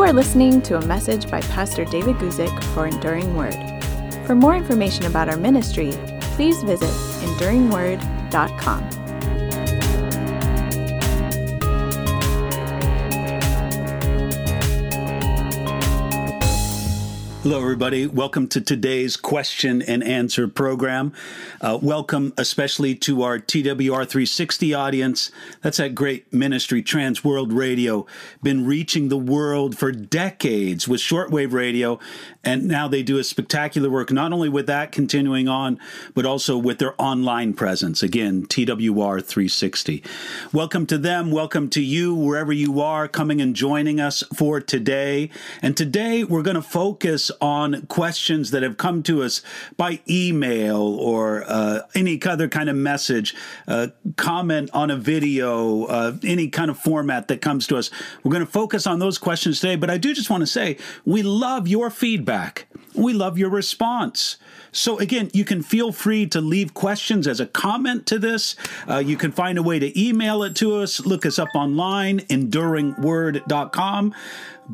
You are listening to a message by Pastor David Guzik for Enduring Word. For more information about our ministry, please visit enduringword.com. Hello, everybody. Welcome to today's question and answer program. Uh, welcome, especially to our TWR 360 audience. That's that great ministry, Trans World Radio. Been reaching the world for decades with shortwave radio, and now they do a spectacular work, not only with that continuing on, but also with their online presence. Again, TWR 360. Welcome to them. Welcome to you, wherever you are, coming and joining us for today. And today we're going to focus on questions that have come to us by email or uh, any other kind of message, uh, comment on a video, uh, any kind of format that comes to us. We're going to focus on those questions today, but I do just want to say we love your feedback. We love your response. So, again, you can feel free to leave questions as a comment to this. Uh, you can find a way to email it to us. Look us up online, enduringword.com.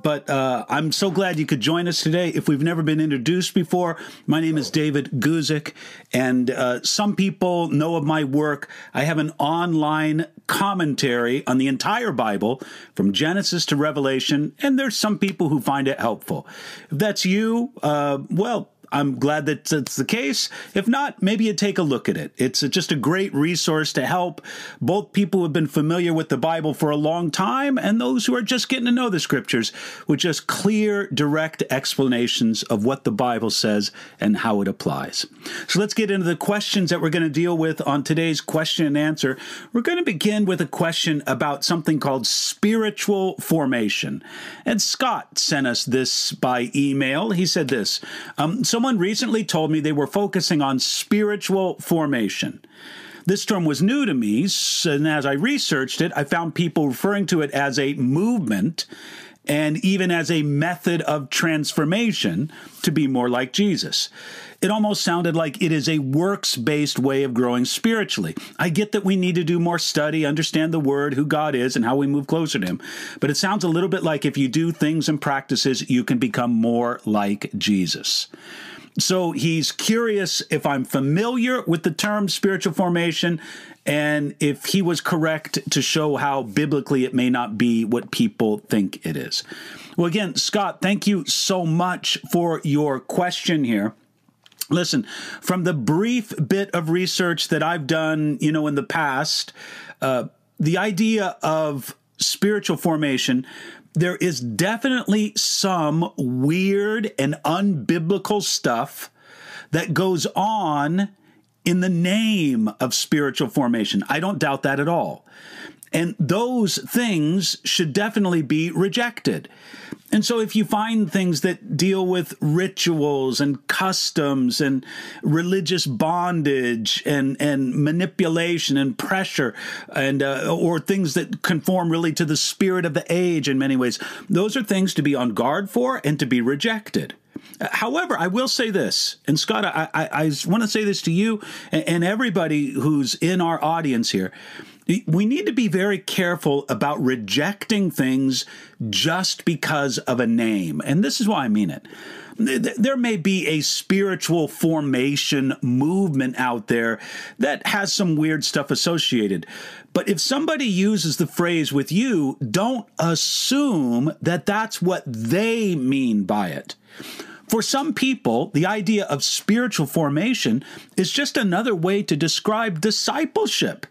But uh, I'm so glad you could join us today. If we've never been introduced before, my name is David Guzik, and uh, some people know of my work. I have an online commentary on the entire Bible from Genesis to Revelation, and there's some people who find it helpful. If that's you, uh, well, I'm glad that that's the case. If not, maybe you take a look at it. It's just a great resource to help both people who have been familiar with the Bible for a long time and those who are just getting to know the scriptures with just clear, direct explanations of what the Bible says and how it applies. So let's get into the questions that we're going to deal with on today's question and answer. We're going to begin with a question about something called spiritual formation. And Scott sent us this by email. He said this um, so Someone recently told me they were focusing on spiritual formation. This term was new to me, and as I researched it, I found people referring to it as a movement and even as a method of transformation to be more like Jesus. It almost sounded like it is a works based way of growing spiritually. I get that we need to do more study, understand the Word, who God is, and how we move closer to Him. But it sounds a little bit like if you do things and practices, you can become more like Jesus. So he's curious if I'm familiar with the term spiritual formation and if he was correct to show how biblically it may not be what people think it is. Well, again, Scott, thank you so much for your question here. Listen, from the brief bit of research that I've done, you know, in the past, uh, the idea of spiritual formation there is definitely some weird and unbiblical stuff that goes on in the name of spiritual formation. I don't doubt that at all. And those things should definitely be rejected. And so, if you find things that deal with rituals and customs and religious bondage and, and manipulation and pressure, and uh, or things that conform really to the spirit of the age in many ways, those are things to be on guard for and to be rejected. However, I will say this, and Scott, I, I, I want to say this to you and, and everybody who's in our audience here we need to be very careful about rejecting things just because of a name. And this is why I mean it. There may be a spiritual formation movement out there that has some weird stuff associated. But if somebody uses the phrase with you, don't assume that that's what they mean by it. For some people, the idea of spiritual formation is just another way to describe discipleship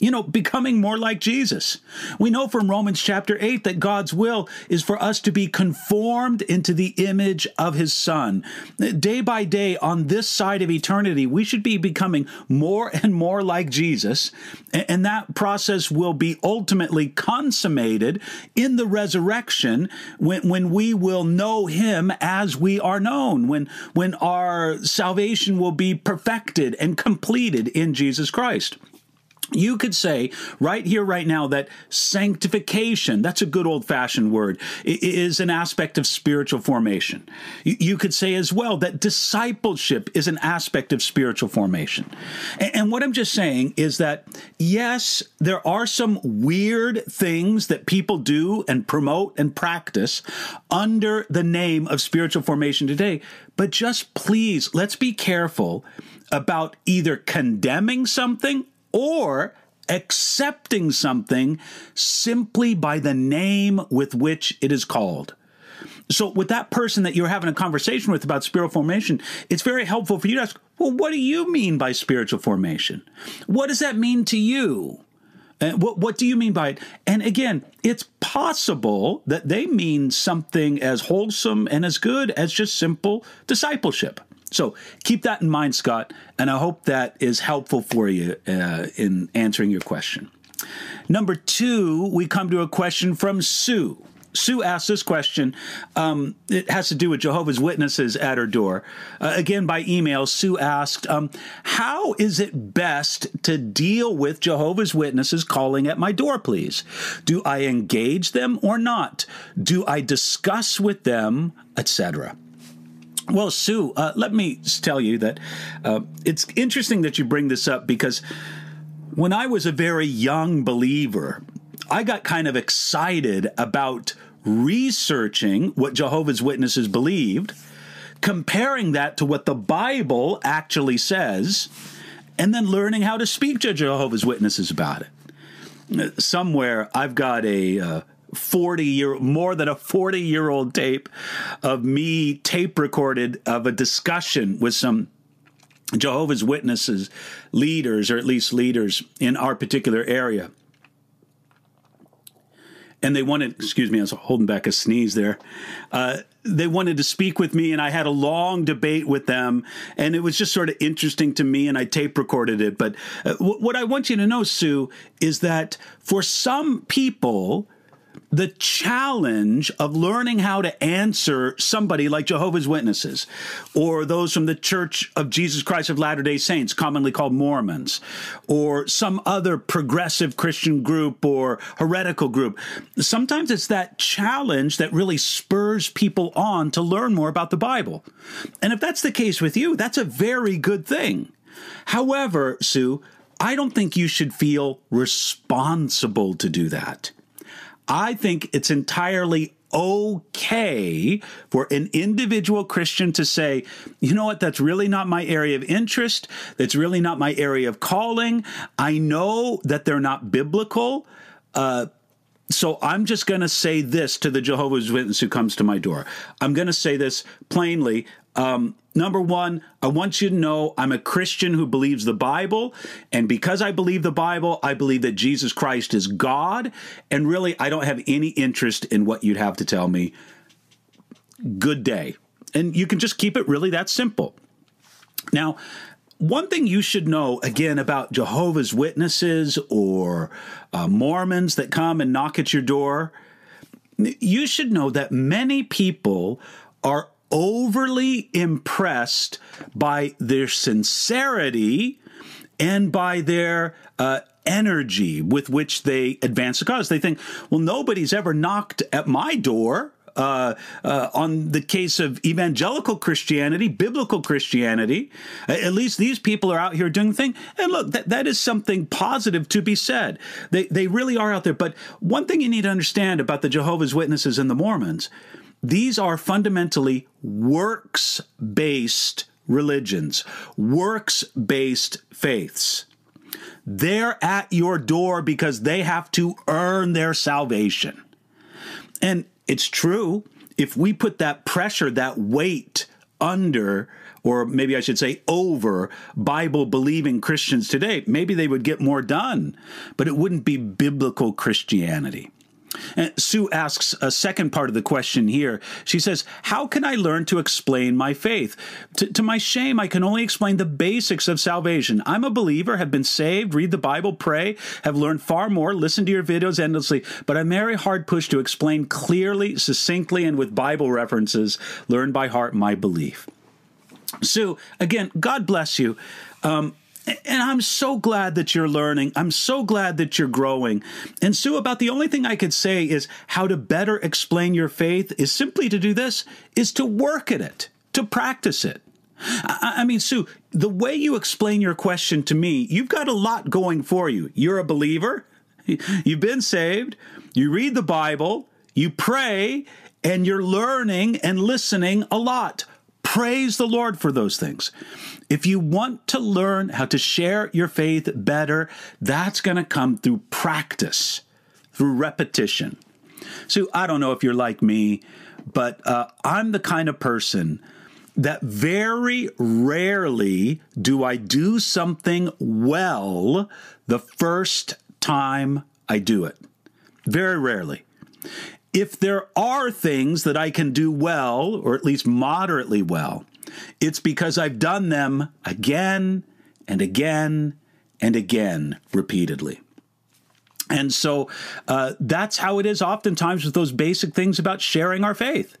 you know, becoming more like Jesus. We know from Romans chapter 8 that God's will is for us to be conformed into the image of his Son. Day by day on this side of eternity, we should be becoming more and more like Jesus. And that process will be ultimately consummated in the resurrection when, when we will know him as we are known, when, when our salvation will be perfected and completed in Jesus Christ. You could say right here, right now, that sanctification, that's a good old fashioned word, is an aspect of spiritual formation. You could say as well that discipleship is an aspect of spiritual formation. And what I'm just saying is that, yes, there are some weird things that people do and promote and practice under the name of spiritual formation today, but just please, let's be careful about either condemning something or accepting something simply by the name with which it is called. So, with that person that you're having a conversation with about spiritual formation, it's very helpful for you to ask, well, what do you mean by spiritual formation? What does that mean to you? And what, what do you mean by it? And again, it's possible that they mean something as wholesome and as good as just simple discipleship. So keep that in mind, Scott, and I hope that is helpful for you uh, in answering your question. Number two, we come to a question from Sue. Sue asked this question. Um, it has to do with Jehovah's Witnesses at her door. Uh, again, by email, Sue asked, um, How is it best to deal with Jehovah's Witnesses calling at my door, please? Do I engage them or not? Do I discuss with them, etc.? Well, Sue, uh, let me tell you that uh, it's interesting that you bring this up because when I was a very young believer, I got kind of excited about researching what Jehovah's Witnesses believed, comparing that to what the Bible actually says, and then learning how to speak to Jehovah's Witnesses about it. Somewhere I've got a uh, 40 year more than a 40 year old tape of me tape recorded of a discussion with some Jehovah's Witnesses leaders or at least leaders in our particular area. And they wanted excuse me i was holding back a sneeze there. Uh, they wanted to speak with me and i had a long debate with them and it was just sort of interesting to me and i tape recorded it. But uh, w- what i want you to know sue is that for some people the challenge of learning how to answer somebody like Jehovah's Witnesses or those from the Church of Jesus Christ of Latter day Saints, commonly called Mormons, or some other progressive Christian group or heretical group. Sometimes it's that challenge that really spurs people on to learn more about the Bible. And if that's the case with you, that's a very good thing. However, Sue, I don't think you should feel responsible to do that. I think it's entirely okay for an individual Christian to say, you know what, that's really not my area of interest. That's really not my area of calling. I know that they're not biblical. Uh, so I'm just going to say this to the Jehovah's Witness who comes to my door. I'm going to say this plainly. Um, number one, I want you to know I'm a Christian who believes the Bible. And because I believe the Bible, I believe that Jesus Christ is God. And really, I don't have any interest in what you'd have to tell me. Good day. And you can just keep it really that simple. Now, one thing you should know again about Jehovah's Witnesses or uh, Mormons that come and knock at your door, you should know that many people are overly impressed by their sincerity and by their uh, energy with which they advance the cause. They think, well, nobody's ever knocked at my door. Uh, uh, on the case of evangelical Christianity, biblical Christianity, at least these people are out here doing the thing. And look, that, that is something positive to be said. They, they really are out there. But one thing you need to understand about the Jehovah's Witnesses and the Mormons these are fundamentally works based religions, works based faiths. They're at your door because they have to earn their salvation. And it's true, if we put that pressure, that weight under, or maybe I should say over, Bible believing Christians today, maybe they would get more done, but it wouldn't be biblical Christianity. And Sue asks a second part of the question here. She says, How can I learn to explain my faith? To, to, my shame, I can only explain the basics of salvation. I'm a believer, have been saved, read the Bible, pray, have learned far more, listen to your videos endlessly, but I'm very hard pushed to explain clearly, succinctly, and with Bible references, learn by heart my belief. Sue, again, God bless you. Um, And I'm so glad that you're learning. I'm so glad that you're growing. And Sue, about the only thing I could say is how to better explain your faith is simply to do this, is to work at it, to practice it. I, I mean, Sue, the way you explain your question to me, you've got a lot going for you. You're a believer, you've been saved, you read the Bible, you pray, and you're learning and listening a lot. Praise the Lord for those things. If you want to learn how to share your faith better, that's going to come through practice, through repetition. So I don't know if you're like me, but uh, I'm the kind of person that very rarely do I do something well the first time I do it. Very rarely. If there are things that I can do well, or at least moderately well, it's because I've done them again and again and again repeatedly. And so uh, that's how it is oftentimes with those basic things about sharing our faith.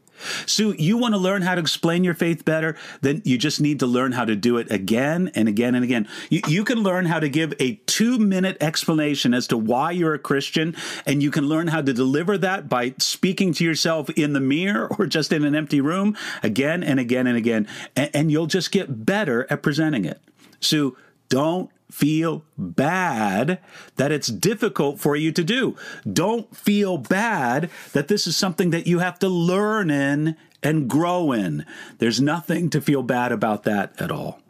So you want to learn how to explain your faith better, then you just need to learn how to do it again and again and again. You, you can learn how to give a two minute explanation as to why you're a Christian, and you can learn how to deliver that by speaking to yourself in the mirror or just in an empty room again and again and again. And, and you'll just get better at presenting it. So don't feel bad that it's difficult for you to do. Don't feel bad that this is something that you have to learn in and grow in. There's nothing to feel bad about that at all.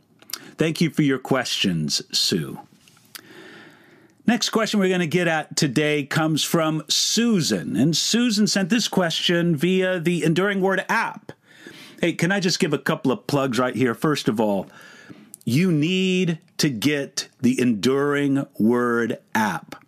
Thank you for your questions, Sue. Next question we're going to get at today comes from Susan. And Susan sent this question via the Enduring Word app. Hey, can I just give a couple of plugs right here? First of all, you need to get the Enduring Word app.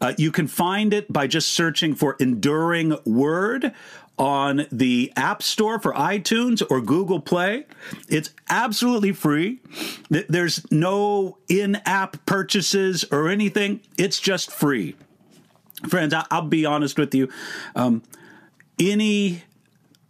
Uh, you can find it by just searching for Enduring Word on the App Store for iTunes or Google Play. It's absolutely free. There's no in app purchases or anything, it's just free. Friends, I'll be honest with you. Um, any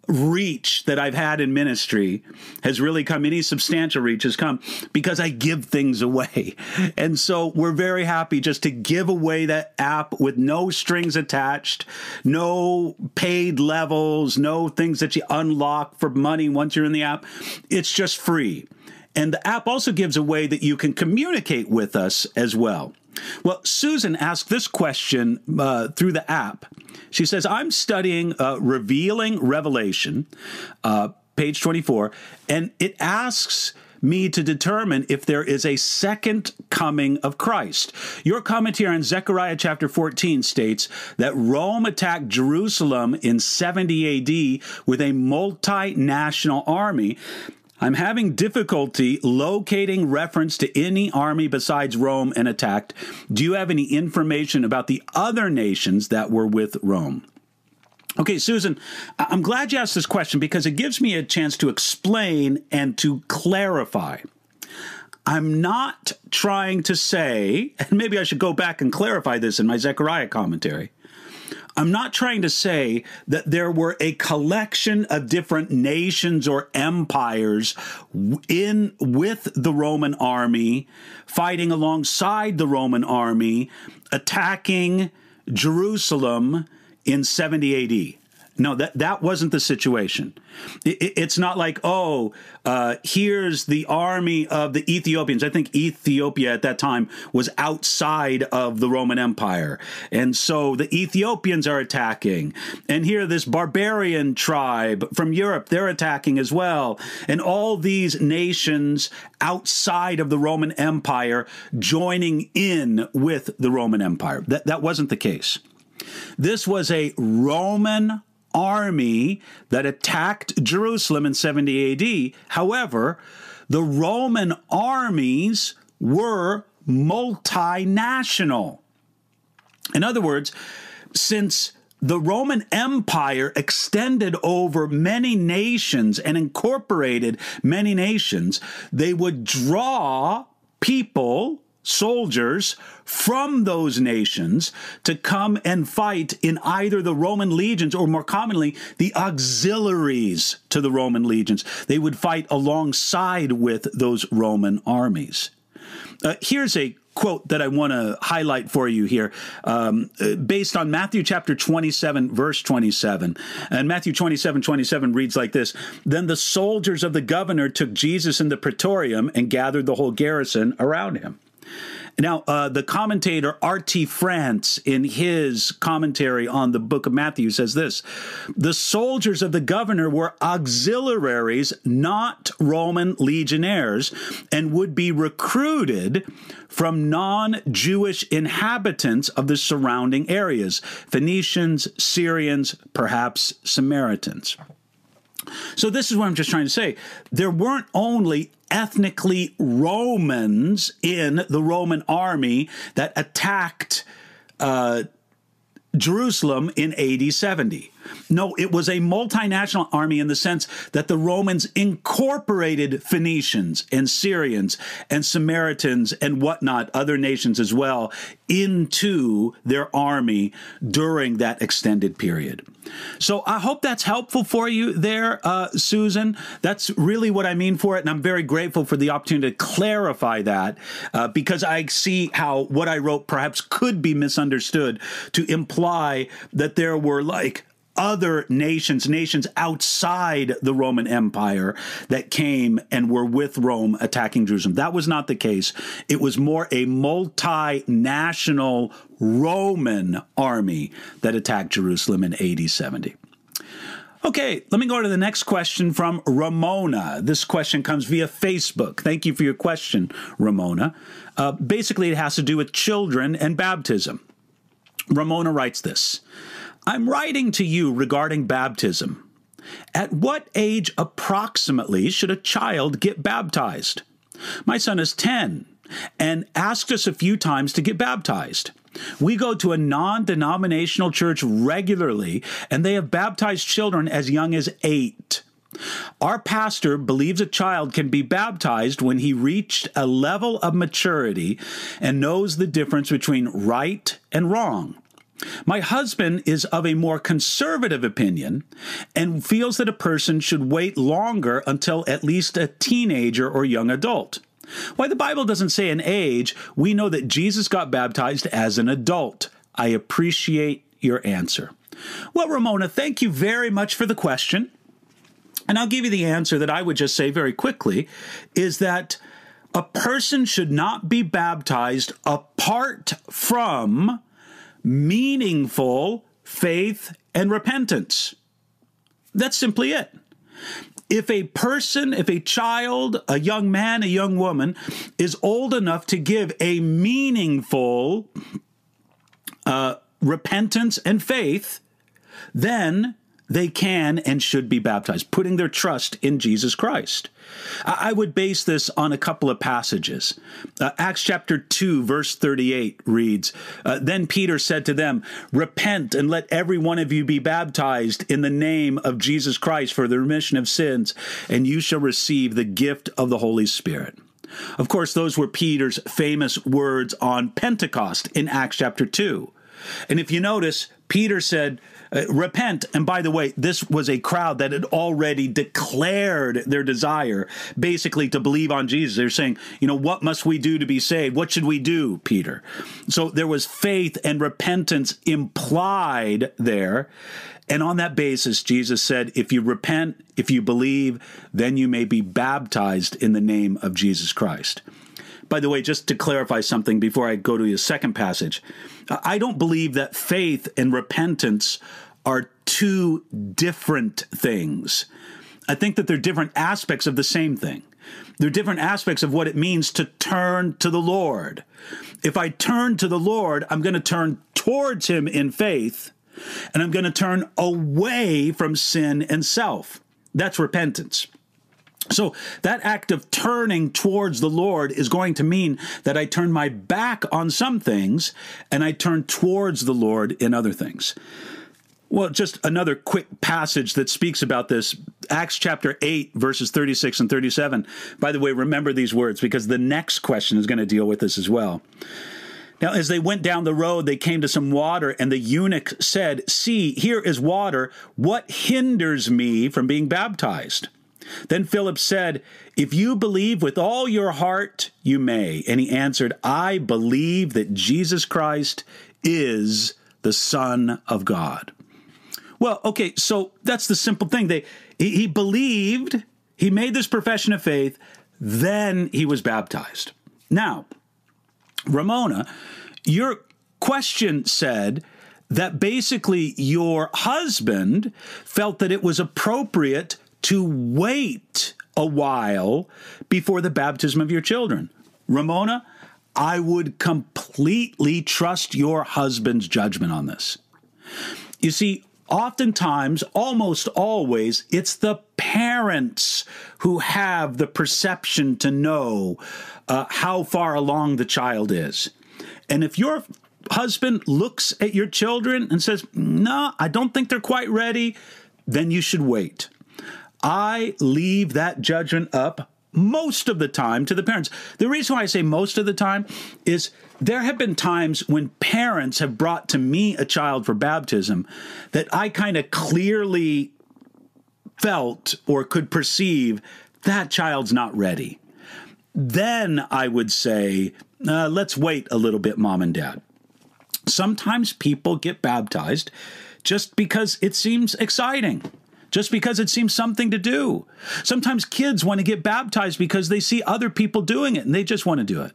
reach that I've had in ministry has really come, any substantial reach has come because I give things away. And so we're very happy just to give away that app with no strings attached, no paid levels, no things that you unlock for money once you're in the app. It's just free. And the app also gives a way that you can communicate with us as well. Well, Susan asked this question uh, through the app. She says, I'm studying uh, Revealing Revelation, uh, page 24, and it asks me to determine if there is a second coming of Christ. Your commentary on Zechariah chapter 14 states that Rome attacked Jerusalem in 70 AD with a multinational army I'm having difficulty locating reference to any army besides Rome and attacked. Do you have any information about the other nations that were with Rome? Okay, Susan, I'm glad you asked this question because it gives me a chance to explain and to clarify. I'm not trying to say, and maybe I should go back and clarify this in my Zechariah commentary. I'm not trying to say that there were a collection of different nations or empires in with the Roman army, fighting alongside the Roman army, attacking Jerusalem in 70 AD. No, that, that wasn't the situation. It, it's not like, oh, uh, here's the army of the Ethiopians. I think Ethiopia at that time was outside of the Roman Empire. And so the Ethiopians are attacking. And here, this barbarian tribe from Europe, they're attacking as well. And all these nations outside of the Roman Empire joining in with the Roman Empire. That, that wasn't the case. This was a Roman army that attacked Jerusalem in 70 AD. However, the Roman armies were multinational. In other words, since the Roman Empire extended over many nations and incorporated many nations, they would draw people soldiers from those nations to come and fight in either the Roman legions or more commonly the auxiliaries to the Roman legions. They would fight alongside with those Roman armies. Uh, here's a quote that I want to highlight for you here, um, based on Matthew chapter 27, verse 27. And Matthew 27, 27 reads like this Then the soldiers of the governor took Jesus in the praetorium and gathered the whole garrison around him. Now, uh, the commentator R.T. France, in his commentary on the book of Matthew, says this The soldiers of the governor were auxiliaries, not Roman legionnaires, and would be recruited from non Jewish inhabitants of the surrounding areas Phoenicians, Syrians, perhaps Samaritans. So, this is what I'm just trying to say. There weren't only ethnically Romans in the Roman army that attacked uh, Jerusalem in AD 70. No, it was a multinational army in the sense that the Romans incorporated Phoenicians and Syrians and Samaritans and whatnot, other nations as well, into their army during that extended period. So I hope that's helpful for you there, uh, Susan. That's really what I mean for it. And I'm very grateful for the opportunity to clarify that uh, because I see how what I wrote perhaps could be misunderstood to imply that there were like other nations, nations outside the Roman Empire that came and were with Rome attacking Jerusalem. That was not the case. It was more a multinational Roman army that attacked Jerusalem in AD 70. Okay, let me go to the next question from Ramona. This question comes via Facebook. Thank you for your question, Ramona. Uh, basically, it has to do with children and baptism. Ramona writes this I'm writing to you regarding baptism. At what age approximately should a child get baptized? My son is 10 and asked us a few times to get baptized. We go to a non denominational church regularly, and they have baptized children as young as eight. Our pastor believes a child can be baptized when he reached a level of maturity and knows the difference between right and wrong. My husband is of a more conservative opinion and feels that a person should wait longer until at least a teenager or young adult. Why the Bible doesn't say an age, we know that Jesus got baptized as an adult. I appreciate your answer. Well, Ramona, thank you very much for the question. And I'll give you the answer that I would just say very quickly is that a person should not be baptized apart from meaningful faith and repentance. That's simply it. If a person, if a child, a young man, a young woman is old enough to give a meaningful uh, repentance and faith, then they can and should be baptized, putting their trust in Jesus Christ. I would base this on a couple of passages. Uh, Acts chapter 2, verse 38 reads uh, Then Peter said to them, Repent and let every one of you be baptized in the name of Jesus Christ for the remission of sins, and you shall receive the gift of the Holy Spirit. Of course, those were Peter's famous words on Pentecost in Acts chapter 2. And if you notice, Peter said, uh, repent. And by the way, this was a crowd that had already declared their desire basically to believe on Jesus. They're saying, you know, what must we do to be saved? What should we do, Peter? So there was faith and repentance implied there. And on that basis, Jesus said, if you repent, if you believe, then you may be baptized in the name of Jesus Christ. By the way, just to clarify something before I go to the second passage, I don't believe that faith and repentance are two different things. I think that they're different aspects of the same thing. They're different aspects of what it means to turn to the Lord. If I turn to the Lord, I'm going to turn towards Him in faith, and I'm going to turn away from sin and self. That's repentance. So that act of turning towards the Lord is going to mean that I turn my back on some things and I turn towards the Lord in other things. Well, just another quick passage that speaks about this Acts chapter 8, verses 36 and 37. By the way, remember these words because the next question is going to deal with this as well. Now, as they went down the road, they came to some water, and the eunuch said, See, here is water. What hinders me from being baptized? Then Philip said, If you believe with all your heart, you may. And he answered, I believe that Jesus Christ is the Son of God. Well, okay, so that's the simple thing. They he, he believed, he made this profession of faith, then he was baptized. Now, Ramona, your question said that basically your husband felt that it was appropriate to wait a while before the baptism of your children. Ramona, I would completely trust your husband's judgment on this. You see, oftentimes, almost always, it's the parents who have the perception to know uh, how far along the child is. And if your husband looks at your children and says, No, I don't think they're quite ready, then you should wait. I leave that judgment up most of the time to the parents. The reason why I say most of the time is there have been times when parents have brought to me a child for baptism that I kind of clearly felt or could perceive that child's not ready. Then I would say, uh, let's wait a little bit, mom and dad. Sometimes people get baptized just because it seems exciting just because it seems something to do. Sometimes kids want to get baptized because they see other people doing it and they just want to do it.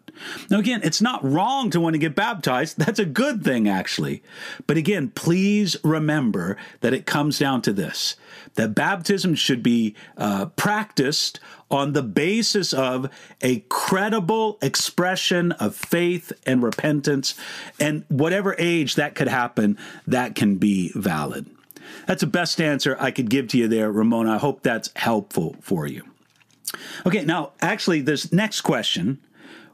Now, again, it's not wrong to want to get baptized. That's a good thing, actually. But again, please remember that it comes down to this that baptism should be uh, practiced on the basis of a credible expression of faith and repentance. And whatever age that could happen, that can be valid. That's the best answer I could give to you there, Ramona. I hope that's helpful for you. Okay, now, actually, this next question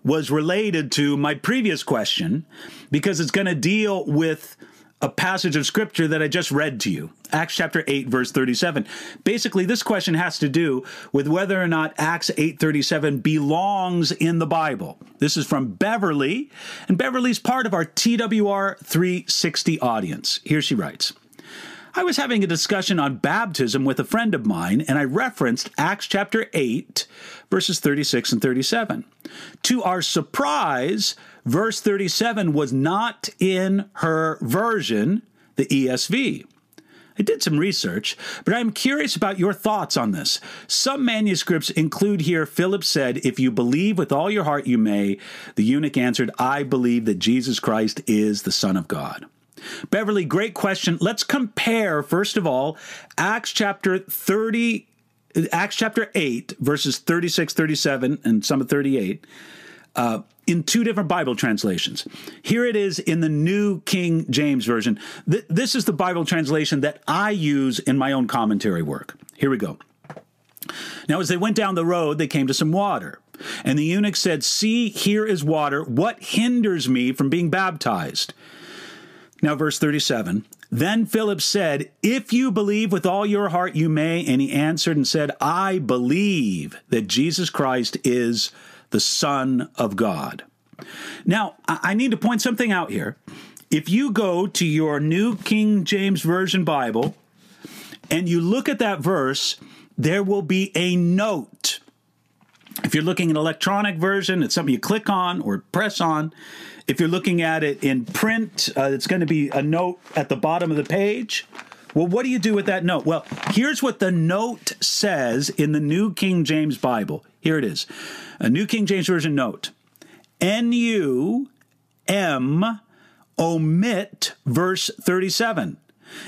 was related to my previous question because it's going to deal with a passage of scripture that I just read to you. Acts chapter 8 verse 37. Basically this question has to do with whether or not Acts 8:37 belongs in the Bible. This is from Beverly, and Beverly's part of our TWR 360 audience. Here she writes: I was having a discussion on baptism with a friend of mine, and I referenced Acts chapter 8, verses 36 and 37. To our surprise, verse 37 was not in her version, the ESV. I did some research, but I'm curious about your thoughts on this. Some manuscripts include here Philip said, If you believe with all your heart, you may. The eunuch answered, I believe that Jesus Christ is the Son of God. Beverly, great question. Let's compare, first of all, Acts chapter 30, Acts chapter 8, verses 36, 37, and some of 38. Uh, in two different Bible translations. Here it is in the New King James Version. Th- this is the Bible translation that I use in my own commentary work. Here we go. Now, as they went down the road, they came to some water. And the eunuch said, See, here is water. What hinders me from being baptized? Now, verse 37 Then Philip said, If you believe with all your heart, you may. And he answered and said, I believe that Jesus Christ is the Son of God. Now, I need to point something out here. If you go to your New King James Version Bible and you look at that verse, there will be a note. If you're looking at an electronic version, it's something you click on or press on. If you're looking at it in print, uh, it's going to be a note at the bottom of the page. Well, what do you do with that note? Well, here's what the note says in the New King James Bible. Here it is a New King James Version note. N U M omit verse 37.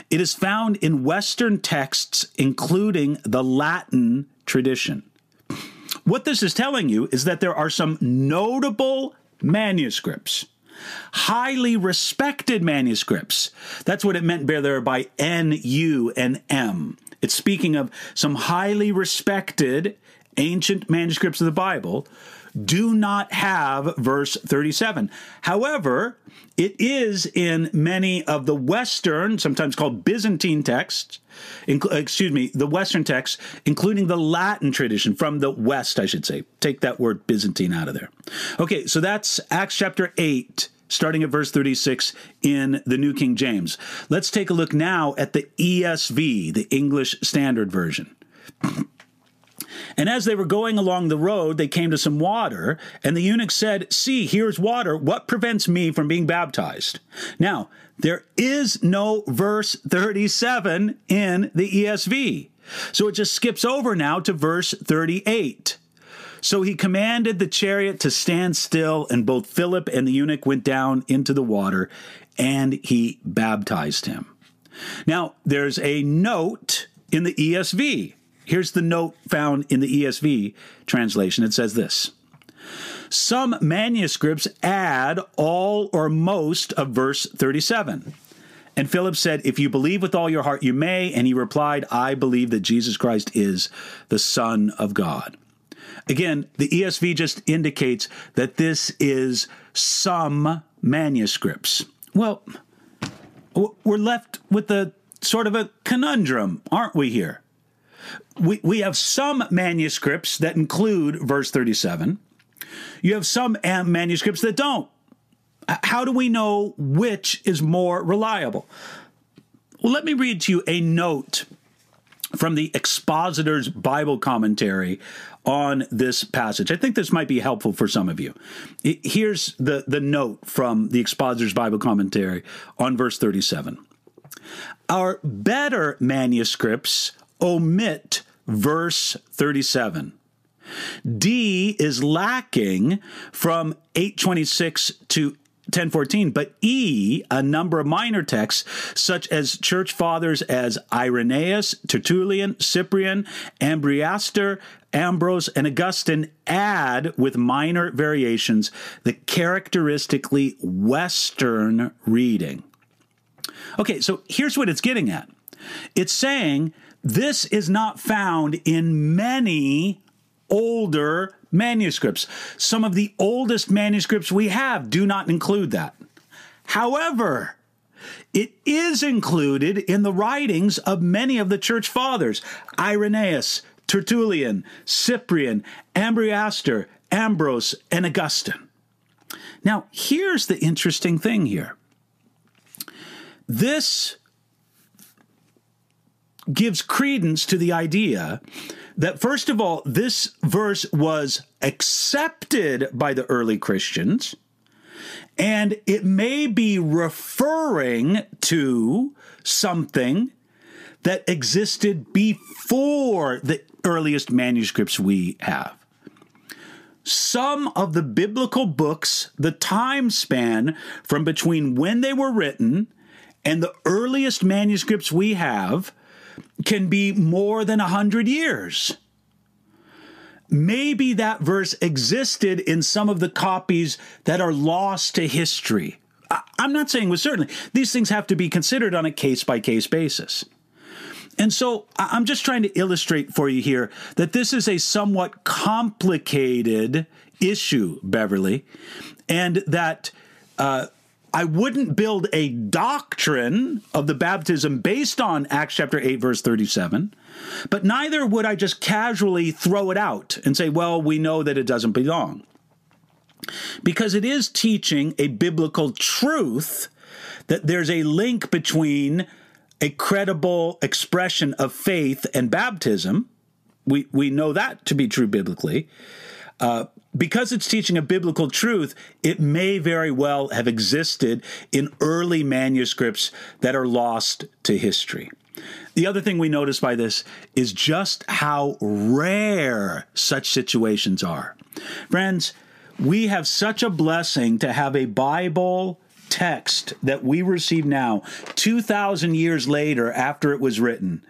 It is found in Western texts, including the Latin tradition. What this is telling you is that there are some notable manuscripts, highly respected manuscripts. That's what it meant there by N, U, and M. It's speaking of some highly respected ancient manuscripts of the Bible do not have verse 37. However, it is in many of the Western, sometimes called Byzantine texts, inc- excuse me, the Western texts, including the Latin tradition from the West, I should say. Take that word Byzantine out of there. Okay, so that's Acts chapter 8 starting at verse 36 in the New King James. Let's take a look now at the ESV, the English Standard Version. And as they were going along the road, they came to some water, and the eunuch said, See, here's water. What prevents me from being baptized? Now, there is no verse 37 in the ESV. So it just skips over now to verse 38. So he commanded the chariot to stand still, and both Philip and the eunuch went down into the water, and he baptized him. Now, there's a note in the ESV. Here's the note found in the ESV translation. It says this Some manuscripts add all or most of verse 37. And Philip said, If you believe with all your heart, you may. And he replied, I believe that Jesus Christ is the Son of God. Again, the ESV just indicates that this is some manuscripts. Well, we're left with a sort of a conundrum, aren't we here? We, we have some manuscripts that include verse 37. You have some eh, manuscripts that don't. How do we know which is more reliable? Well, let me read to you a note from the Expositor's Bible commentary on this passage. I think this might be helpful for some of you. Here's the, the note from the Expositor's Bible commentary on verse 37. Our better manuscripts omit verse 37. D is lacking from 826 to 1014, but E, a number of minor texts, such as church fathers as Irenaeus, Tertullian, Cyprian, Ambrosiaster, Ambrose, and Augustine add, with minor variations, the characteristically Western reading. Okay, so here's what it's getting at it's saying this is not found in many older manuscripts. Some of the oldest manuscripts we have do not include that. However, it is included in the writings of many of the church fathers Irenaeus, Tertullian, Cyprian, Ambrosiaster, Ambrose, and Augustine. Now, here's the interesting thing here. This gives credence to the idea that, first of all, this verse was accepted by the early Christians, and it may be referring to something that existed before the earliest manuscripts we have. Some of the biblical books, the time span from between when they were written and the earliest manuscripts we have, can be more than a hundred years. Maybe that verse existed in some of the copies that are lost to history. I'm not saying with certainty. These things have to be considered on a case by case basis. And so I'm just trying to illustrate for you here that this is a somewhat complicated issue, Beverly, and that uh, I wouldn't build a doctrine of the baptism based on Acts chapter 8, verse 37, but neither would I just casually throw it out and say, well, we know that it doesn't belong. Because it is teaching a biblical truth that there's a link between a credible expression of faith and baptism. We, we know that to be true biblically. Uh, because it's teaching a biblical truth, it may very well have existed in early manuscripts that are lost to history. The other thing we notice by this is just how rare such situations are. Friends, we have such a blessing to have a Bible text that we receive now, 2,000 years later after it was written,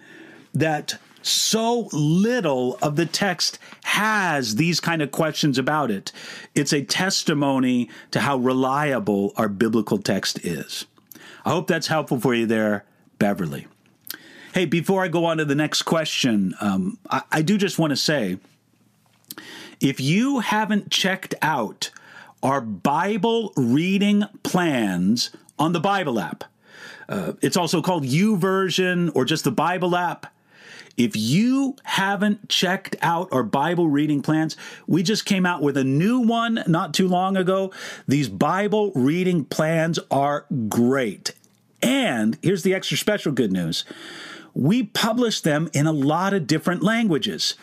that so little of the text has these kind of questions about it. It's a testimony to how reliable our biblical text is. I hope that's helpful for you there, Beverly. Hey, before I go on to the next question, um, I, I do just want to say if you haven't checked out our Bible reading plans on the Bible app, uh, it's also called YouVersion or just the Bible app. If you haven't checked out our Bible reading plans, we just came out with a new one not too long ago. These Bible reading plans are great. And here's the extra special good news we publish them in a lot of different languages.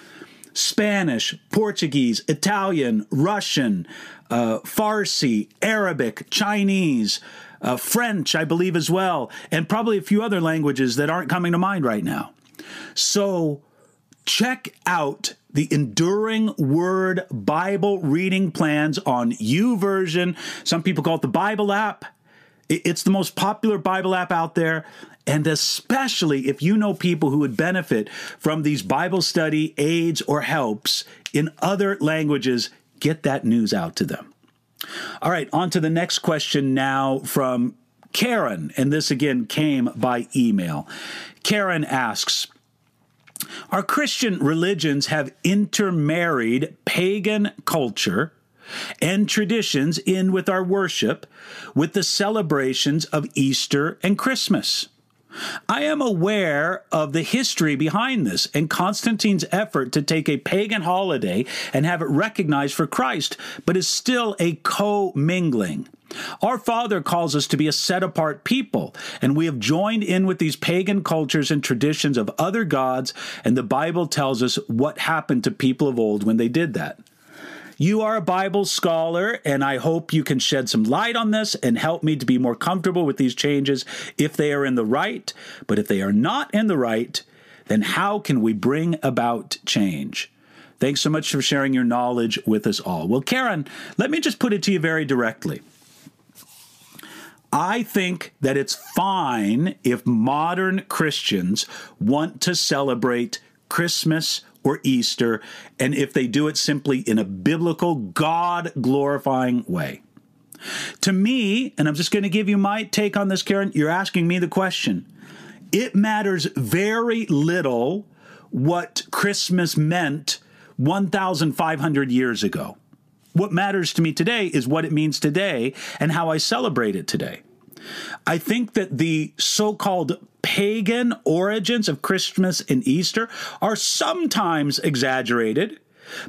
Spanish, Portuguese, Italian, Russian, uh, Farsi, Arabic, Chinese, uh, French, I believe as well, and probably a few other languages that aren't coming to mind right now. So check out the Enduring Word Bible reading plans on YouVersion. Some people call it the Bible app. It's the most popular Bible app out there. And especially if you know people who would benefit from these Bible study aids or helps in other languages, get that news out to them. All right, on to the next question now from Karen. And this again came by email. Karen asks, our Christian religions have intermarried pagan culture and traditions in with our worship with the celebrations of Easter and Christmas. I am aware of the history behind this and Constantine's effort to take a pagan holiday and have it recognized for Christ, but is still a co-mingling. Our Father calls us to be a set apart people, and we have joined in with these pagan cultures and traditions of other gods, and the Bible tells us what happened to people of old when they did that. You are a Bible scholar, and I hope you can shed some light on this and help me to be more comfortable with these changes if they are in the right. But if they are not in the right, then how can we bring about change? Thanks so much for sharing your knowledge with us all. Well, Karen, let me just put it to you very directly. I think that it's fine if modern Christians want to celebrate Christmas or Easter, and if they do it simply in a biblical, God glorifying way. To me, and I'm just going to give you my take on this, Karen, you're asking me the question. It matters very little what Christmas meant 1,500 years ago. What matters to me today is what it means today and how I celebrate it today. I think that the so called pagan origins of Christmas and Easter are sometimes exaggerated.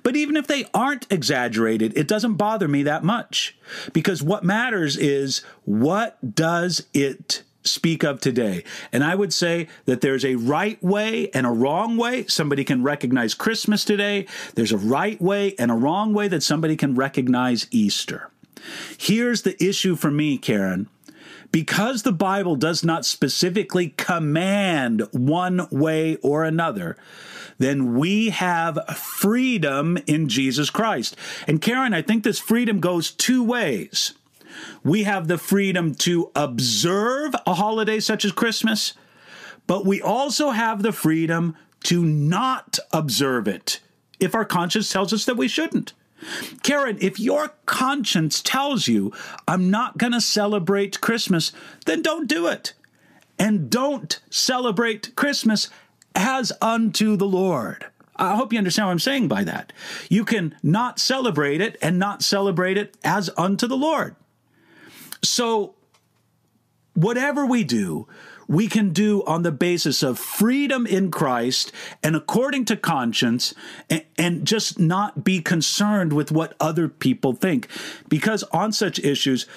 But even if they aren't exaggerated, it doesn't bother me that much. Because what matters is what does it speak of today? And I would say that there's a right way and a wrong way. Somebody can recognize Christmas today. There's a right way and a wrong way that somebody can recognize Easter. Here's the issue for me, Karen because the Bible does not specifically command one way or another, then we have freedom in Jesus Christ. And Karen, I think this freedom goes two ways. We have the freedom to observe a holiday such as Christmas, but we also have the freedom to not observe it if our conscience tells us that we shouldn't. Karen, if your conscience tells you, I'm not going to celebrate Christmas, then don't do it. And don't celebrate Christmas as unto the Lord. I hope you understand what I'm saying by that. You can not celebrate it and not celebrate it as unto the Lord. So, whatever we do, we can do on the basis of freedom in Christ and according to conscience and, and, just not be concerned with what other people think. Because on such issues,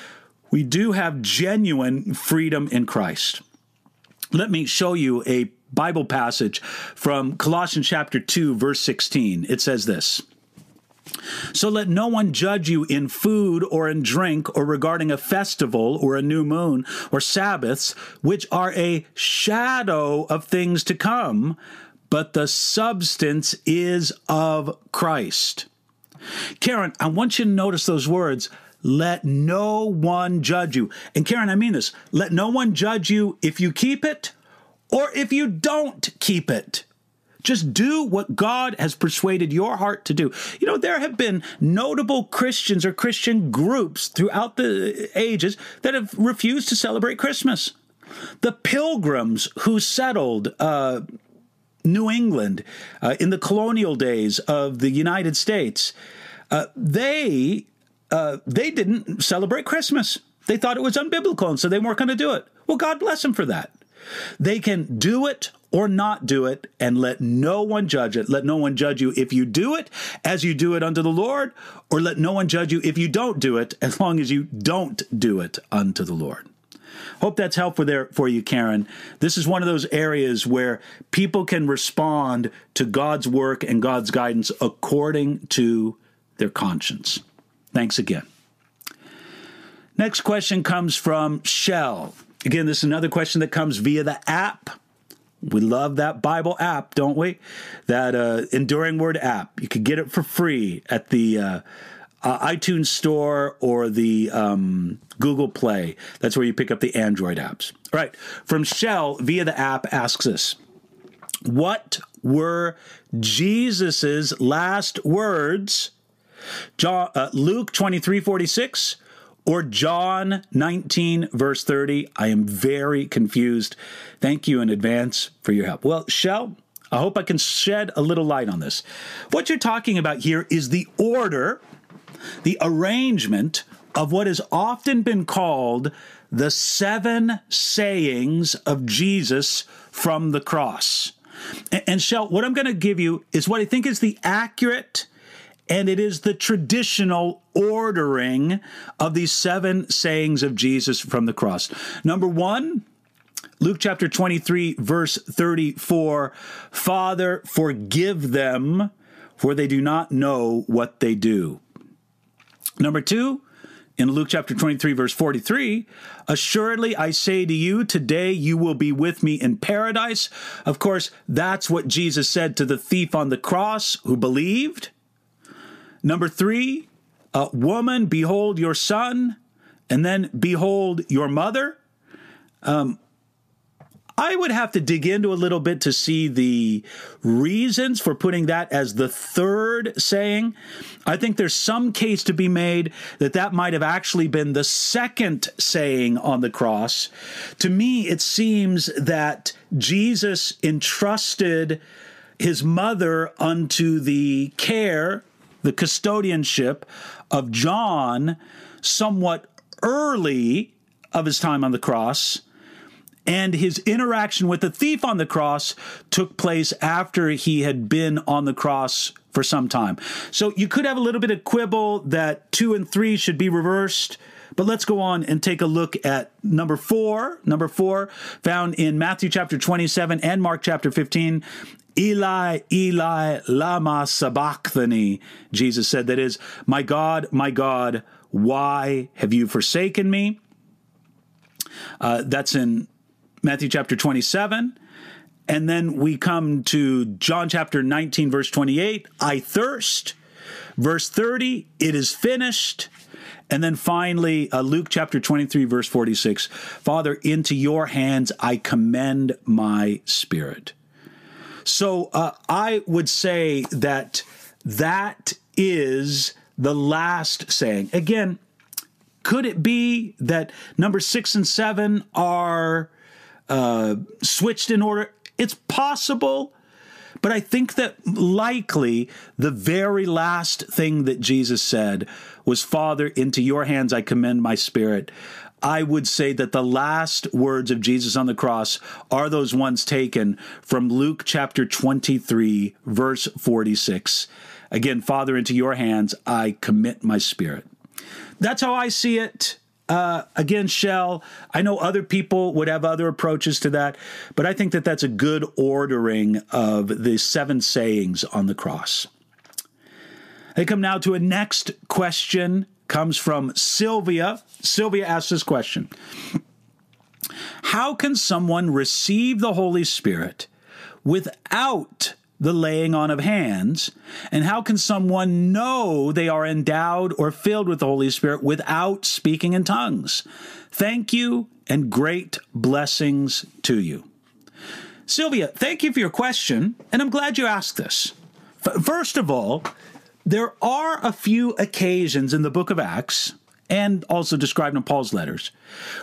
we do have genuine freedom in Christ. Let me show you a Bible passage from Colossians chapter 2 verse 16. It says this: so let no one judge you in food or in drink or regarding a festival or a new moon or Sabbaths, which are a shadow of things to come, but the substance is of Christ. Karen, I want you to notice those words. Let no one judge you. And Karen, I mean this. Let no one judge you if you keep it or if you don't keep it. Just do what God has persuaded your heart to do. You know, there have been notable Christians or Christian groups throughout the ages that have refused to celebrate Christmas. The pilgrims who settled uh, New England uh, in the colonial days of the United States, uh, they uh, they didn't celebrate Christmas. They thought it was unbiblical, and so they weren't going to do it. Well, God bless them for that. They can do it or not do it, and let no one judge it. Let no one judge you if you do it as you do it unto the Lord, or let no one judge you if you don't do it as long as you don't do it unto the Lord. Hope that's helpful there for you, Karen. This is one of those areas where people can respond to God's work and God's guidance according to their conscience. Thanks again. Next question comes from Shell. Again, this is another question that comes via the app. We love that Bible app, don't we? That uh, Enduring Word app. You could get it for free at the uh, uh, iTunes Store or the um, Google Play. That's where you pick up the Android apps. All right. From Shell via the app asks us, what were Jesus's last words? John, uh, Luke 23 46 or John 19, verse 30. I am very confused. Thank you in advance for your help. Well, Shell, I hope I can shed a little light on this. What you're talking about here is the order, the arrangement of what has often been called the seven sayings of Jesus from the cross. And, Shell, what I'm going to give you is what I think is the accurate and it is the traditional ordering of these seven sayings of Jesus from the cross. Number one, Luke chapter 23, verse 34 Father, forgive them, for they do not know what they do. Number two, in Luke chapter 23, verse 43, assuredly I say to you, today you will be with me in paradise. Of course, that's what Jesus said to the thief on the cross who believed. Number three, uh, woman, behold your son, and then behold your mother. Um, I would have to dig into a little bit to see the reasons for putting that as the third saying. I think there's some case to be made that that might have actually been the second saying on the cross. To me, it seems that Jesus entrusted his mother unto the care the custodianship of John somewhat early of his time on the cross. And his interaction with the thief on the cross took place after he had been on the cross for some time. So you could have a little bit of quibble that two and three should be reversed. But let's go on and take a look at number four. Number four, found in Matthew chapter 27 and Mark chapter 15. Eli, Eli, lama sabachthani, Jesus said. That is, my God, my God, why have you forsaken me? Uh, that's in Matthew chapter 27. And then we come to John chapter 19, verse 28. I thirst. Verse 30, it is finished. And then finally, uh, Luke chapter 23, verse 46 Father, into your hands I commend my spirit. So uh, I would say that that is the last saying. Again, could it be that number six and seven are uh, switched in order? It's possible. But I think that likely the very last thing that Jesus said was, Father, into your hands I commend my spirit. I would say that the last words of Jesus on the cross are those ones taken from Luke chapter 23, verse 46. Again, Father, into your hands I commit my spirit. That's how I see it. Uh, again, Shell, I know other people would have other approaches to that, but I think that that's a good ordering of the seven sayings on the cross. They come now to a next question comes from Sylvia. Sylvia asks this question How can someone receive the Holy Spirit without the laying on of hands? And how can someone know they are endowed or filled with the Holy Spirit without speaking in tongues? Thank you and great blessings to you. Sylvia, thank you for your question, and I'm glad you asked this. First of all, there are a few occasions in the book of Acts and also described in Paul's letters,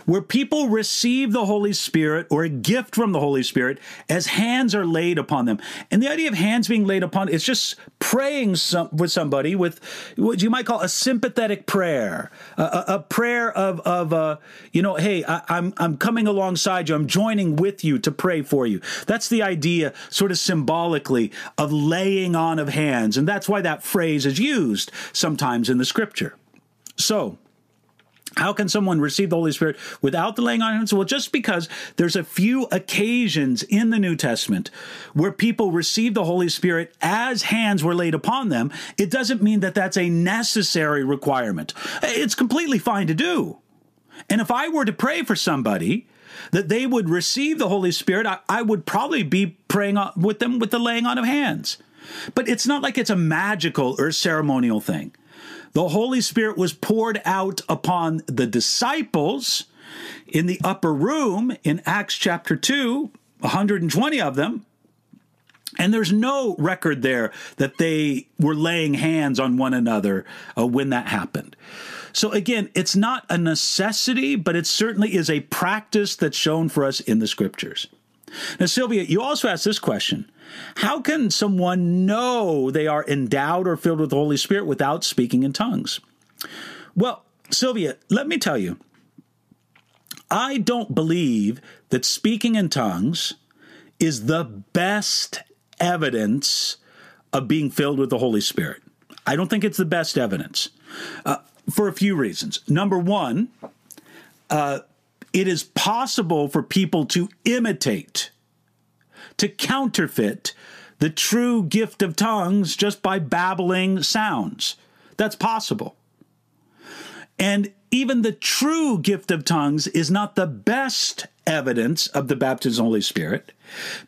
where people receive the Holy Spirit or a gift from the Holy Spirit as hands are laid upon them. And the idea of hands being laid upon is just praying some, with somebody with what you might call a sympathetic prayer, a, a prayer of, of uh, you know, hey, I, I'm, I'm coming alongside you, I'm joining with you to pray for you. That's the idea, sort of symbolically, of laying on of hands. And that's why that phrase is used sometimes in the scripture. So, How can someone receive the Holy Spirit without the laying on of hands? Well, just because there's a few occasions in the New Testament where people received the Holy Spirit as hands were laid upon them, it doesn't mean that that's a necessary requirement. It's completely fine to do. And if I were to pray for somebody that they would receive the Holy Spirit, I, I would probably be praying with them with the laying on of hands. But it's not like it's a magical or ceremonial thing. The Holy Spirit was poured out upon the disciples in the upper room in Acts chapter 2, 120 of them. And there's no record there that they were laying hands on one another uh, when that happened. So again, it's not a necessity, but it certainly is a practice that's shown for us in the scriptures. Now, Sylvia, you also asked this question How can someone know they are endowed or filled with the Holy Spirit without speaking in tongues? Well, Sylvia, let me tell you, I don't believe that speaking in tongues is the best evidence of being filled with the Holy Spirit. I don't think it's the best evidence uh, for a few reasons. Number one, uh, it is possible for people to imitate, to counterfeit the true gift of tongues just by babbling sounds. That's possible. And even the true gift of tongues is not the best evidence of the baptism of the Holy Spirit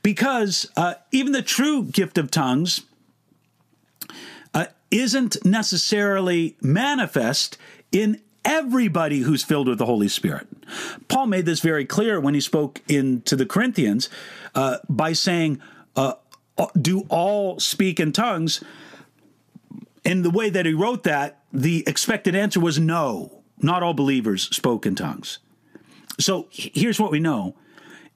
because uh, even the true gift of tongues uh, isn't necessarily manifest in everybody who's filled with the Holy Spirit. Paul made this very clear when he spoke in to the Corinthians uh, by saying, uh, "Do all speak in tongues?" In the way that he wrote that, the expected answer was no. Not all believers spoke in tongues. So here's what we know: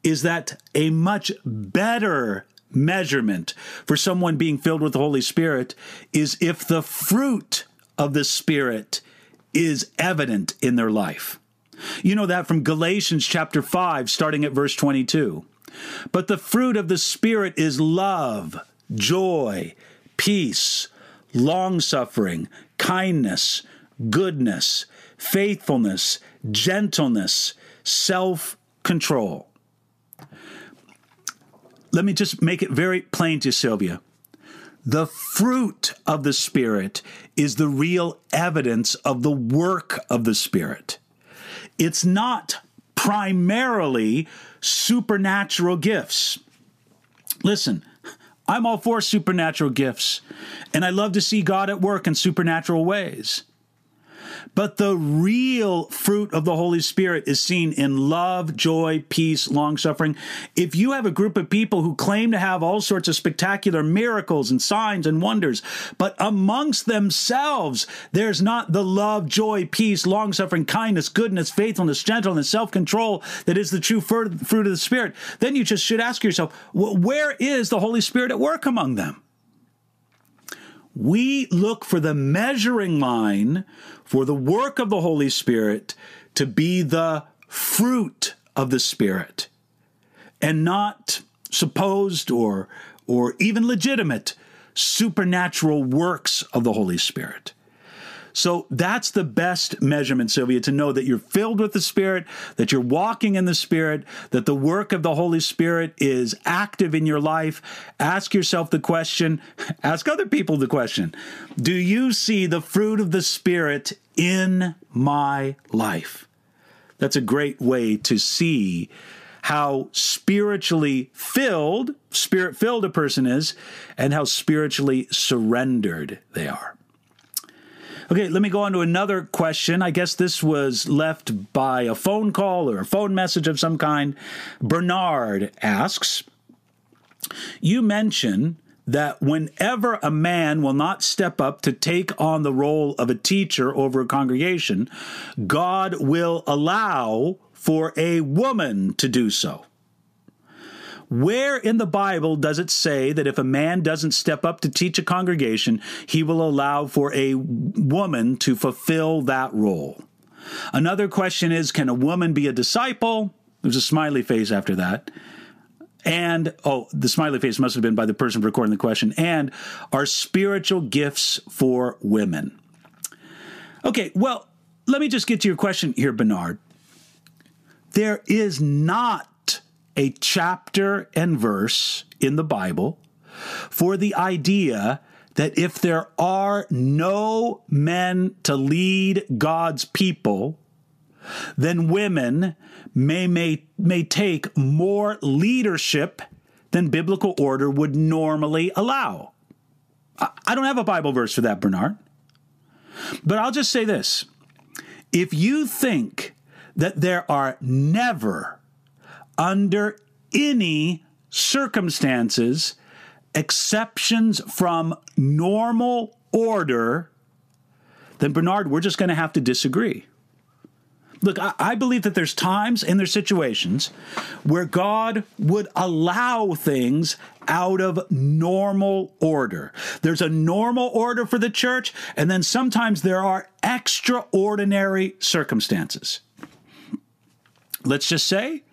is that a much better measurement for someone being filled with the Holy Spirit is if the fruit of the Spirit is evident in their life. You know that from Galatians chapter 5, starting at verse 22. But the fruit of the Spirit is love, joy, peace, long suffering, kindness, goodness, faithfulness, gentleness, self control. Let me just make it very plain to Sylvia. The fruit of the Spirit is the real evidence of the work of the Spirit. It's not primarily supernatural gifts. Listen, I'm all for supernatural gifts, and I love to see God at work in supernatural ways. But the real fruit of the Holy Spirit is seen in love, joy, peace, long suffering. If you have a group of people who claim to have all sorts of spectacular miracles and signs and wonders, but amongst themselves, there's not the love, joy, peace, long suffering, kindness, goodness, faithfulness, gentleness, self control that is the true fruit of the Spirit, then you just should ask yourself, where is the Holy Spirit at work among them? We look for the measuring line for the work of the Holy Spirit to be the fruit of the Spirit and not supposed or, or even legitimate supernatural works of the Holy Spirit. So that's the best measurement, Sylvia, to know that you're filled with the Spirit, that you're walking in the Spirit, that the work of the Holy Spirit is active in your life. Ask yourself the question, ask other people the question Do you see the fruit of the Spirit in my life? That's a great way to see how spiritually filled, spirit filled a person is, and how spiritually surrendered they are. Okay, let me go on to another question. I guess this was left by a phone call or a phone message of some kind. Bernard asks You mention that whenever a man will not step up to take on the role of a teacher over a congregation, God will allow for a woman to do so. Where in the Bible does it say that if a man doesn't step up to teach a congregation, he will allow for a woman to fulfill that role? Another question is can a woman be a disciple? There's a smiley face after that. And, oh, the smiley face must have been by the person recording the question. And are spiritual gifts for women? Okay, well, let me just get to your question here, Bernard. There is not a chapter and verse in the Bible for the idea that if there are no men to lead God's people, then women may, may, may take more leadership than biblical order would normally allow. I, I don't have a Bible verse for that, Bernard. But I'll just say this if you think that there are never, under any circumstances, exceptions from normal order, then Bernard, we're just going to have to disagree. Look, I, I, believe that there's times and there's situations where God would allow things out of normal order. There's a normal order for the church, and then sometimes there are extraordinary circumstances. Let's just say,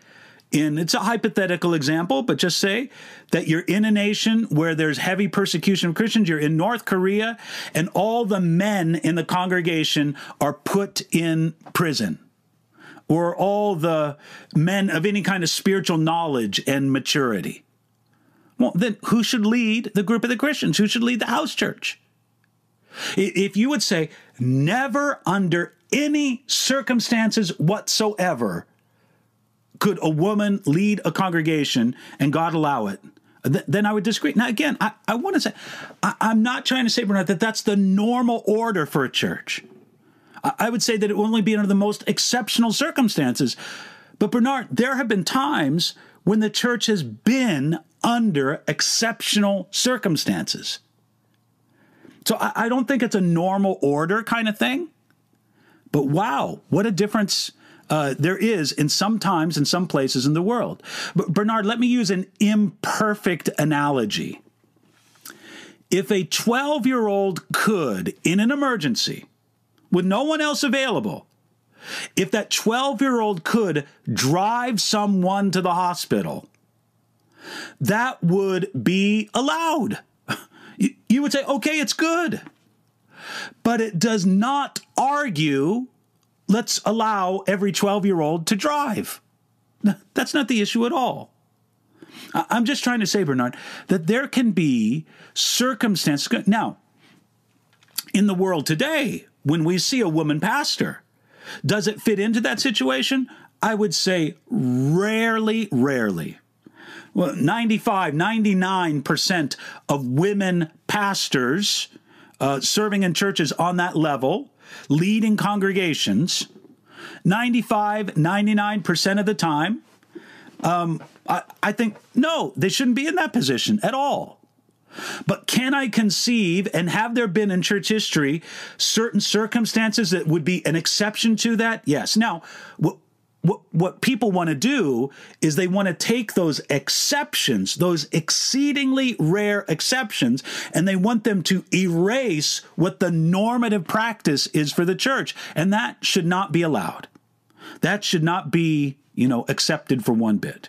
in it's a hypothetical example, but just say that you're in a nation where there's heavy persecution of Christians. You're in North Korea, and all the men in the congregation are put in prison or all the men of any kind of spiritual knowledge and maturity. Well, then who should lead the group of the Christians? Who should lead the house church? If you would say, never under any circumstances whatsoever could a woman lead a congregation and God allow it, then I would disagree. Now, again, I, I want to say, I, am not trying to say, Bernard, that that's the normal order for a church. I would say that it will only be under the most exceptional circumstances. But Bernard, there have been times when the church has been under exceptional circumstances. So I, don't think it's a normal order kind of thing. But wow, what a difference uh, there is in some times in some places in the world. Bernard, let me use an imperfect analogy. If a 12 year old could, in an emergency, with no one else available, if that 12 year old could drive someone to the hospital, that would be allowed. You would say, okay, it's good. But it does not argue, let's allow every 12 year old to drive. That's not the issue at all. I'm just trying to say, Bernard, that there can be circumstances. Now, in the world today, when we see a woman pastor. Does it fit into that situation? I would say rarely, rarely. Well, 95, 99% of women pastors uh, serving in churches on that level, leading congregations, 95, 99% of the time, um, I, I think, no, they shouldn't be in that position at all. But can I conceive, and have there been in church history certain circumstances that would be an exception to that? Yes. Now, what, what people want to do is they want to take those exceptions, those exceedingly rare exceptions, and they want them to erase what the normative practice is for the church. And that should not be allowed. That should not be, you know, accepted for one bit.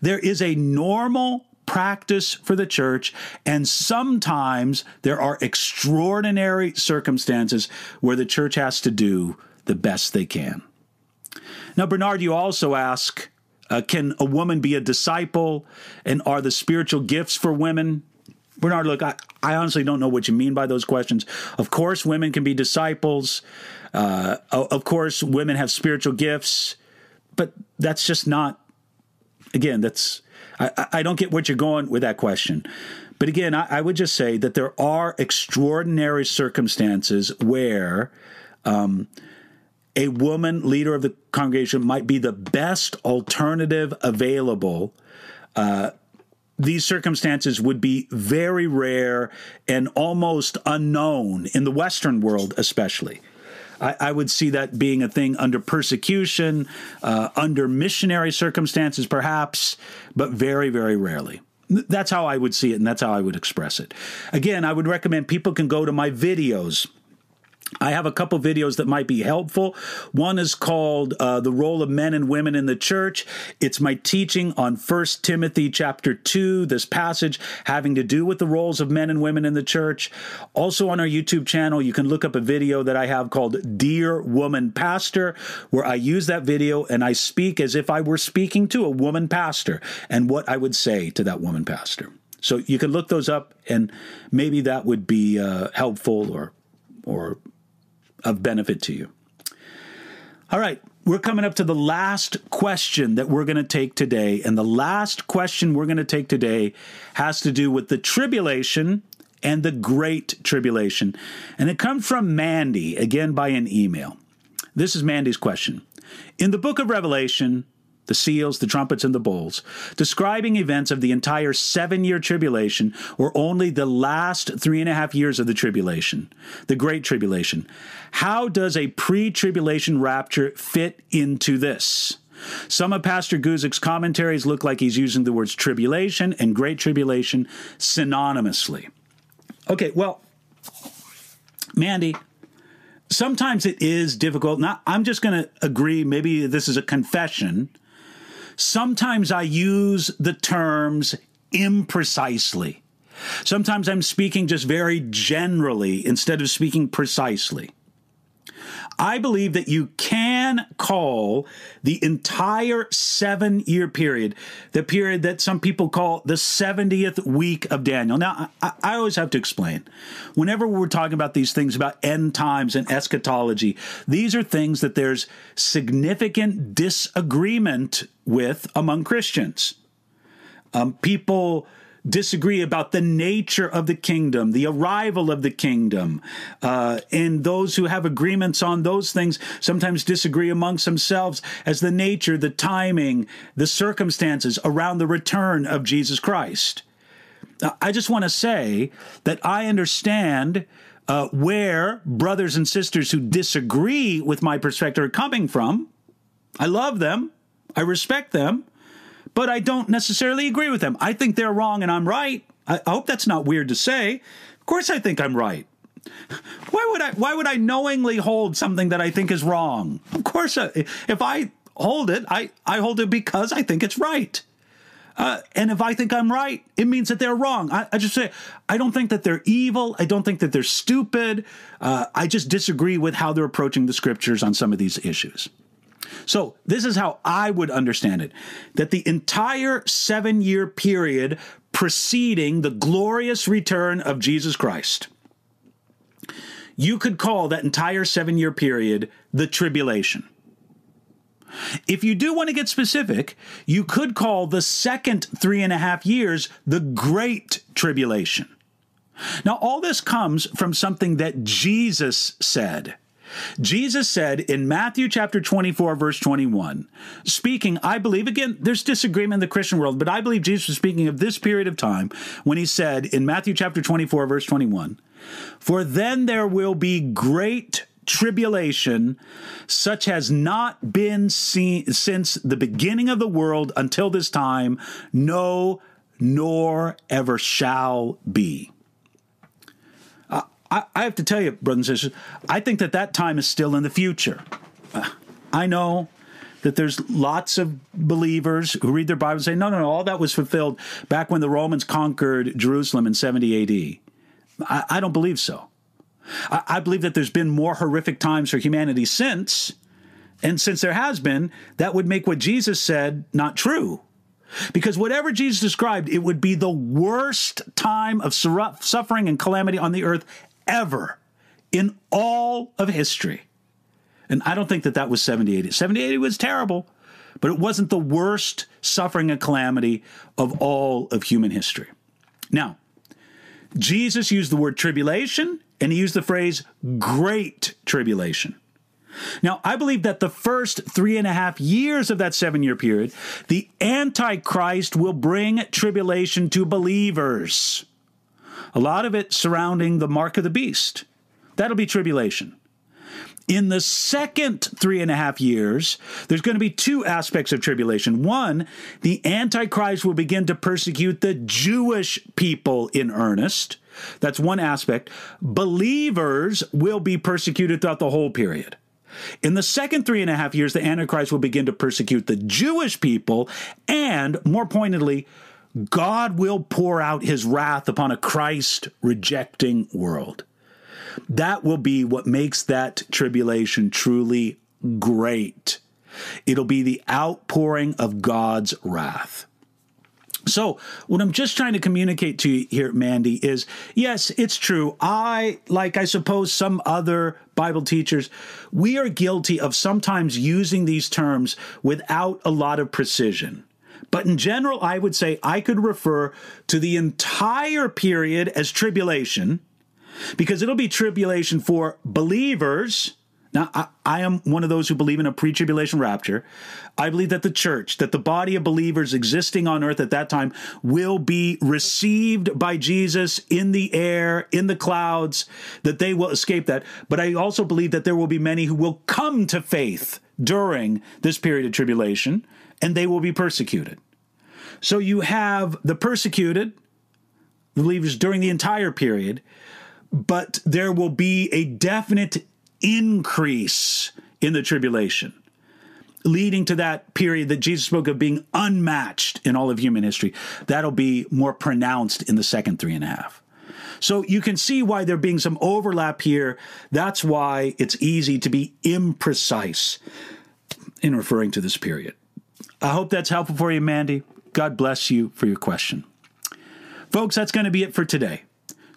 There is a normal practice for the church, and sometimes there are extraordinary circumstances where the church has to do the best they can. Now, Bernard, you also ask uh, can a woman be a disciple, and are the spiritual gifts for women? Bernard, look, I, I honestly don't know what you mean by those questions. Of course, women can be disciples. Uh, of course, women have spiritual gifts, but that's just not, again, that's I, I don't get what you're going with that question. But again, I, I, would just say that there are extraordinary circumstances where um, a woman leader of the congregation might be the best alternative available. Uh, these circumstances would be very rare and almost unknown in the Western world, especially. I, I would see that being a thing under persecution, uh, under missionary circumstances, perhaps, but very, very rarely. That's how I would see it, and that's how I would express it. Again, I would recommend people can go to my videos I have a couple videos that might be helpful. One is called uh, "The Role of Men and Women in the Church." It's my teaching on First Timothy chapter two, this passage having to do with the roles of men and women in the church. Also on our YouTube channel, you can look up a video that I have called "Dear Woman Pastor," where I use that video and I speak as if I were speaking to a woman pastor and what I would say to that woman pastor. So you can look those up, and maybe that would be uh, helpful or or of benefit to you. All right, we're coming up to the last question that we're going to take today. And the last question we're going to take today has to do with the tribulation and the great tribulation. And it comes from Mandy, again by an email. This is Mandy's question. In the book of Revelation, the seals, the trumpets, and the bowls, describing events of the entire seven year tribulation or only the last three and a half years of the tribulation, the Great Tribulation. How does a pre tribulation rapture fit into this? Some of Pastor Guzik's commentaries look like he's using the words tribulation and great tribulation synonymously. Okay, well, Mandy, sometimes it is difficult. Now, I'm just going to agree, maybe this is a confession Sometimes I use the terms imprecisely. Sometimes I'm speaking just very generally instead of speaking precisely. I believe that you can call the entire seven year period, the period that some people call the 70th week of Daniel. Now, I, I, always have to explain. Whenever we're talking about these things about end times and eschatology, these are things that there's significant disagreement with among Christians. Um, people disagree about the nature of the kingdom, the arrival of the kingdom. Uh, and those who have agreements on those things sometimes disagree amongst themselves as the nature, the timing, the circumstances around the return of Jesus Christ. I just want to say that I understand uh, where brothers and sisters who disagree with my perspective are coming from. I love them, I respect them but I don't necessarily agree with them. I think they're wrong and I'm right. I, I hope that's not weird to say. Of course, I think I'm right. Why would I? Why would I knowingly hold something that I think is wrong? Of course, uh, if I hold it, I I hold it because I think it's right. Uh, and if I think I'm right, it means that they're wrong. I, I, just say, I don't think that they're evil. I don't think that they're stupid. Uh, I just disagree with how they're approaching the scriptures on some of these issues. So, this is how I would understand it that the entire seven year period preceding the glorious return of Jesus Christ, you could call that entire seven year period the tribulation. If you do want to get specific, you could call the second three and a half years the Great Tribulation. Now, all this comes from something that Jesus said. Jesus said in Matthew chapter 24, verse 21, speaking, I believe, again, there's disagreement in the Christian world, but I believe Jesus was speaking of this period of time when he said in Matthew chapter 24, verse 21, For then there will be great tribulation such has not been seen since the beginning of the world until this time, no, nor ever shall be. I, I have to tell you, brothers and sisters, I think that that time is still in the future. Uh, I know that there's lots of believers who read their Bible and say, no, no, no, all that was fulfilled back when the Romans conquered Jerusalem in 70 AD. I, I don't believe so. I, I believe that there's been more horrific times for humanity since, and since there has been, that would make what Jesus said not true. Because whatever Jesus described, it would be the worst time of suffering and calamity on the earth ever in all of history. And I don't think that that was 7080. 7080 was terrible, but it wasn't the worst suffering and calamity of all of human history. Now, Jesus used the word tribulation and he used the phrase great tribulation. Now, I believe that the first three and a half years of that seven year period, the Antichrist will bring tribulation to believers. A lot of it surrounding the mark of the beast. That'll be tribulation. In the second three and a half years, there's going to be two aspects of tribulation. One, the Antichrist will begin to persecute the Jewish people in earnest. That's one aspect. Believers will be persecuted throughout the whole period. In the second three and a half years, the Antichrist will begin to persecute the Jewish people, and more pointedly, God will pour out his wrath upon a Christ rejecting world. That will be what makes that tribulation truly great. It'll be the outpouring of God's wrath. So, what I'm just trying to communicate to you here, Mandy, is yes, it's true. I, like I suppose some other Bible teachers, we are guilty of sometimes using these terms without a lot of precision. But in general, I would say I could refer to the entire period as tribulation because it'll be tribulation for believers now, I, I, am one of those who believe in a pre tribulation rapture. I believe that the church, that the body of believers existing on earth at that time, will be received by Jesus in the air, in the clouds, that they will escape that. But I also believe that there will be many who will come to faith during this period of tribulation, and they will be persecuted. So you have the persecuted, believers during the entire period, but there will be a definite increase in the tribulation, leading to that period that Jesus spoke of being unmatched in all of human history. That'll be more pronounced in the second three and a half. So you can see why there being some overlap here. That's why it's easy to be imprecise in referring to this period. I hope that's helpful for you, Mandy. God bless you for your question. Folks, that's going to be it for today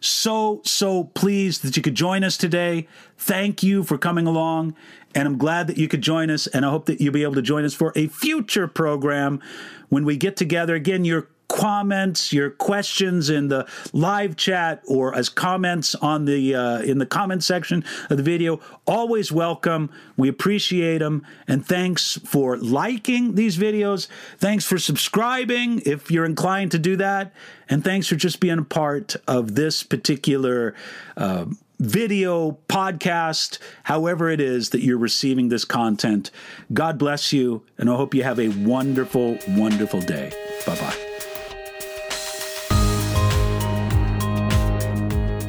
so, so pleased that you could join us today. Thank you for coming along. And I'm glad that you could join us. And I hope that you'll be able to join us for a future program when we get together. Again, you're comments, your questions in the live chat or as comments on the uh, in the comment section of the video. Always welcome. We appreciate them, and thanks for liking these videos. Thanks for subscribing if you're inclined to do that, and thanks for just being a part of this particular. Uh, video, podcast, however it is that you're receiving this content. God bless you, and I hope you have a wonderful, wonderful day. Bye bye.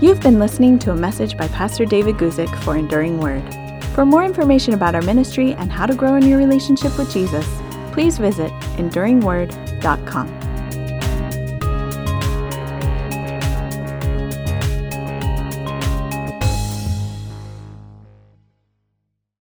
You've been listening to a message by Pastor David Guzik for Enduring Word. For more information about our ministry and how to grow in your relationship with Jesus, please visit enduringword.com.